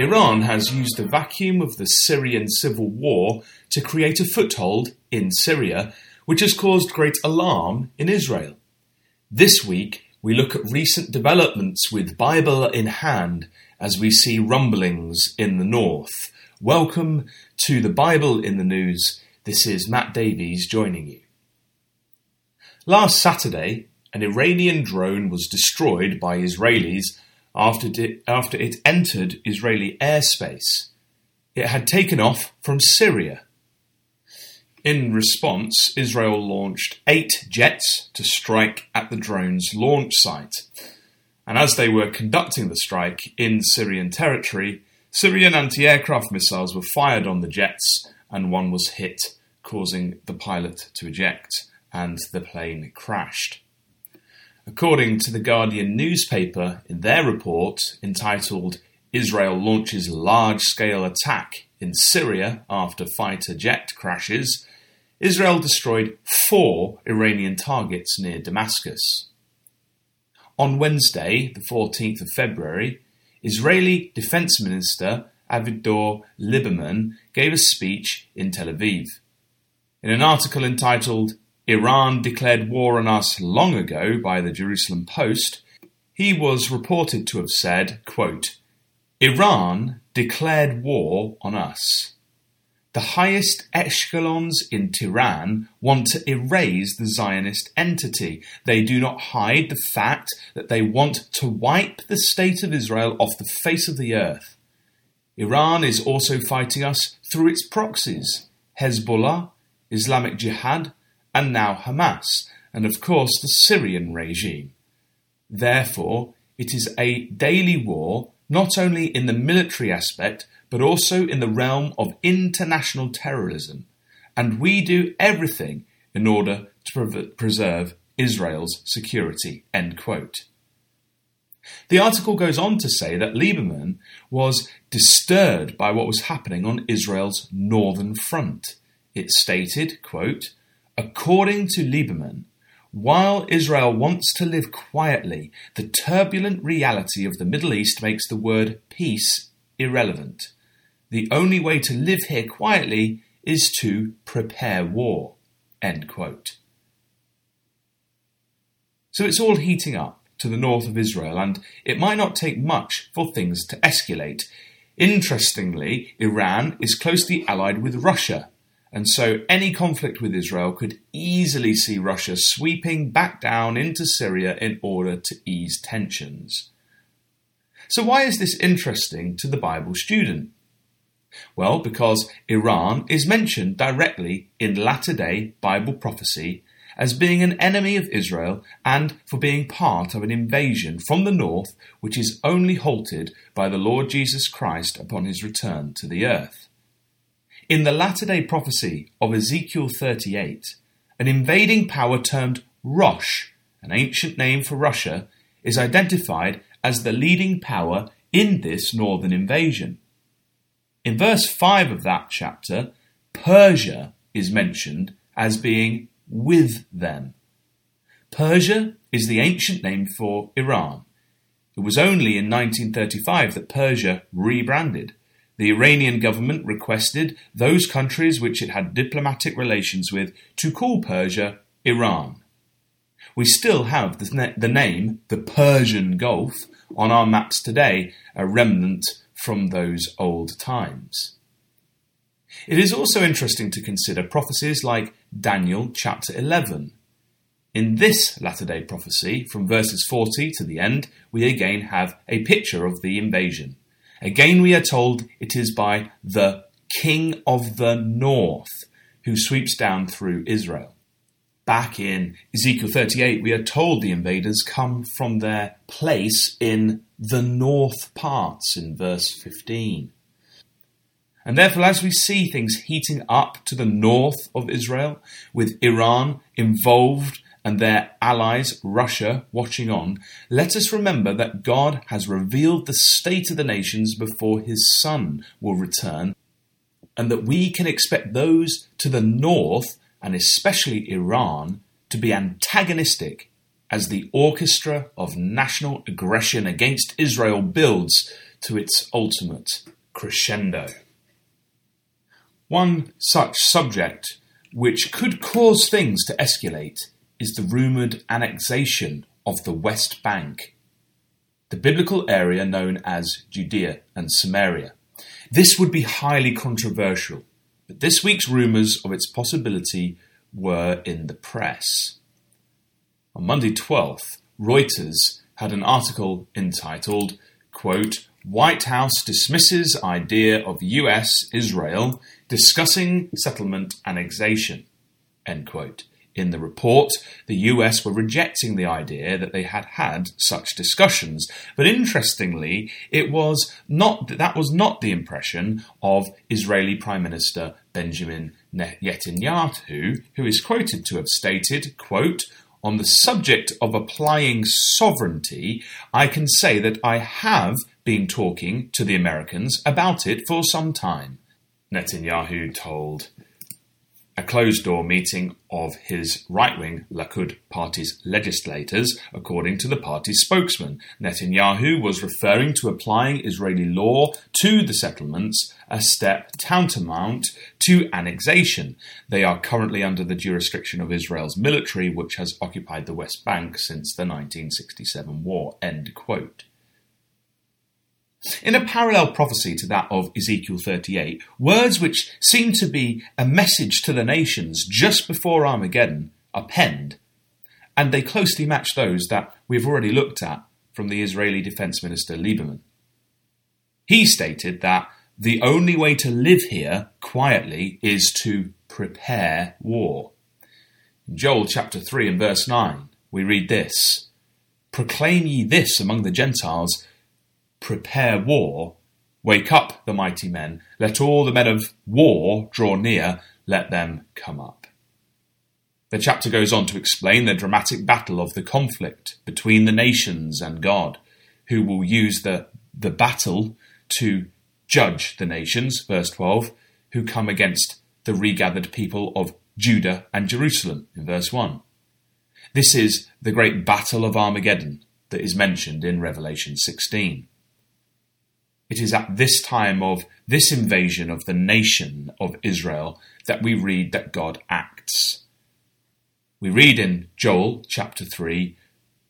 Iran has used the vacuum of the Syrian civil war to create a foothold in Syria, which has caused great alarm in Israel. This week, we look at recent developments with Bible in hand as we see rumblings in the north. Welcome to the Bible in the News. This is Matt Davies joining you. Last Saturday, an Iranian drone was destroyed by Israelis after it, after it entered Israeli airspace. It had taken off from Syria. In response, Israel launched eight jets to strike at the drone's launch site. And as they were conducting the strike in Syrian territory, Syrian anti aircraft missiles were fired on the jets, and one was hit, causing the pilot to eject, and the plane crashed. According to the Guardian newspaper, in their report entitled Israel Launches Large Scale Attack in Syria After Fighter Jet Crashes, Israel destroyed four Iranian targets near Damascus. On Wednesday, the 14th of February, Israeli Defense Minister Avigdor Lieberman gave a speech in Tel Aviv. In an article entitled Iran declared war on us long ago by the Jerusalem Post, he was reported to have said, quote, Iran declared war on us. The highest echelons in Tehran want to erase the Zionist entity. They do not hide the fact that they want to wipe the state of Israel off the face of the earth. Iran is also fighting us through its proxies Hezbollah, Islamic Jihad, and now Hamas, and of course the Syrian regime. Therefore, it is a daily war not only in the military aspect, but also in the realm of international terrorism, and we do everything in order to preserve Israel's security. End quote. The article goes on to say that Lieberman was disturbed by what was happening on Israel's northern front. It stated, quote, According to Lieberman, while Israel wants to live quietly, the turbulent reality of the Middle East makes the word peace irrelevant. The only way to live here quietly is to prepare war. So it's all heating up to the north of Israel, and it might not take much for things to escalate. Interestingly, Iran is closely allied with Russia, and so any conflict with Israel could easily see Russia sweeping back down into Syria in order to ease tensions. So, why is this interesting to the Bible student? Well, because Iran is mentioned directly in latter day Bible prophecy as being an enemy of Israel and for being part of an invasion from the north which is only halted by the Lord Jesus Christ upon his return to the earth. In the latter day prophecy of Ezekiel 38, an invading power termed Rosh, an ancient name for Russia, is identified as the leading power in this northern invasion. In verse 5 of that chapter, Persia is mentioned as being with them. Persia is the ancient name for Iran. It was only in 1935 that Persia rebranded the Iranian government requested those countries which it had diplomatic relations with to call Persia Iran. We still have the, the name, the Persian Gulf, on our maps today, a remnant from those old times. It is also interesting to consider prophecies like Daniel chapter 11. In this latter day prophecy, from verses 40 to the end, we again have a picture of the invasion. Again, we are told it is by the King of the North who sweeps down through Israel. Back in Ezekiel 38, we are told the invaders come from their place in the north parts in verse 15. And therefore, as we see things heating up to the north of Israel, with Iran involved and their allies, Russia, watching on, let us remember that God has revealed the state of the nations before his Son will return, and that we can expect those to the north, and especially Iran, to be antagonistic as the orchestra of national aggression against Israel builds to its ultimate crescendo. One such subject which could cause things to escalate is the rumoured annexation of the West Bank, the biblical area known as Judea and Samaria. This would be highly controversial, but this week's rumours of its possibility were in the press. On Monday 12th, Reuters had an article entitled, quote, White House dismisses idea of US Israel discussing settlement annexation. End quote. In the report, the US were rejecting the idea that they had had such discussions, but interestingly, it was not that was not the impression of Israeli Prime Minister Benjamin Netanyahu, who is quoted to have stated, quote, on the subject of applying sovereignty, I can say that I have been talking to the Americans about it for some time. Netanyahu told a closed door meeting of his right wing Likud party's legislators, according to the party's spokesman. Netanyahu was referring to applying Israeli law to the settlements, a step tantamount to annexation. They are currently under the jurisdiction of Israel's military, which has occupied the West Bank since the 1967 war. End quote. In a parallel prophecy to that of Ezekiel 38, words which seem to be a message to the nations just before Armageddon are penned, and they closely match those that we've already looked at from the Israeli Defense Minister Lieberman. He stated that the only way to live here quietly is to prepare war. In Joel chapter 3 and verse 9, we read this Proclaim ye this among the Gentiles prepare war. Wake up, the mighty men. Let all the men of war draw near. Let them come up. The chapter goes on to explain the dramatic battle of the conflict between the nations and God, who will use the, the battle to judge the nations, verse 12, who come against the regathered people of Judah and Jerusalem, in verse 1. This is the great battle of Armageddon that is mentioned in Revelation 16. It is at this time of this invasion of the nation of Israel that we read that God acts. We read in Joel chapter 3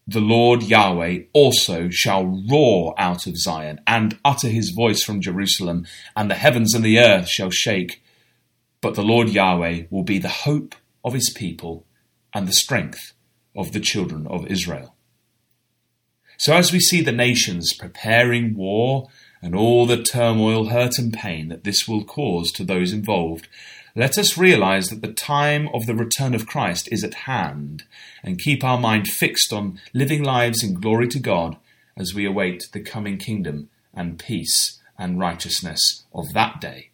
The Lord Yahweh also shall roar out of Zion and utter his voice from Jerusalem, and the heavens and the earth shall shake. But the Lord Yahweh will be the hope of his people and the strength of the children of Israel. So, as we see the nations preparing war and all the turmoil, hurt, and pain that this will cause to those involved, let us realize that the time of the return of Christ is at hand and keep our mind fixed on living lives in glory to God as we await the coming kingdom and peace and righteousness of that day.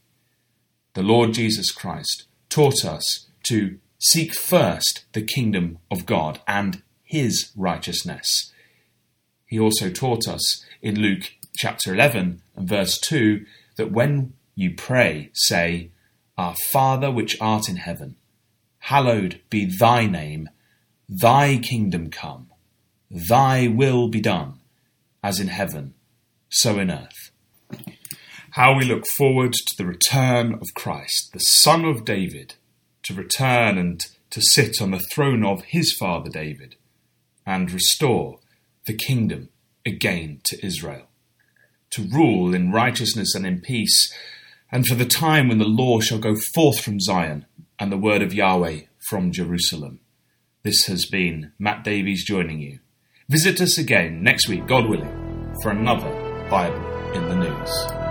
The Lord Jesus Christ taught us to seek first the kingdom of God and his righteousness. He also taught us in Luke chapter 11 and verse 2 that when you pray, say, Our Father which art in heaven, hallowed be thy name, thy kingdom come, thy will be done, as in heaven, so in earth. How we look forward to the return of Christ, the Son of David, to return and to sit on the throne of his father David and restore the kingdom again to Israel to rule in righteousness and in peace, and for the time when the law shall go forth from Zion, and the word of Yahweh from Jerusalem. This has been Matt Davies joining you. Visit us again next week, God willing, for another Bible in the News.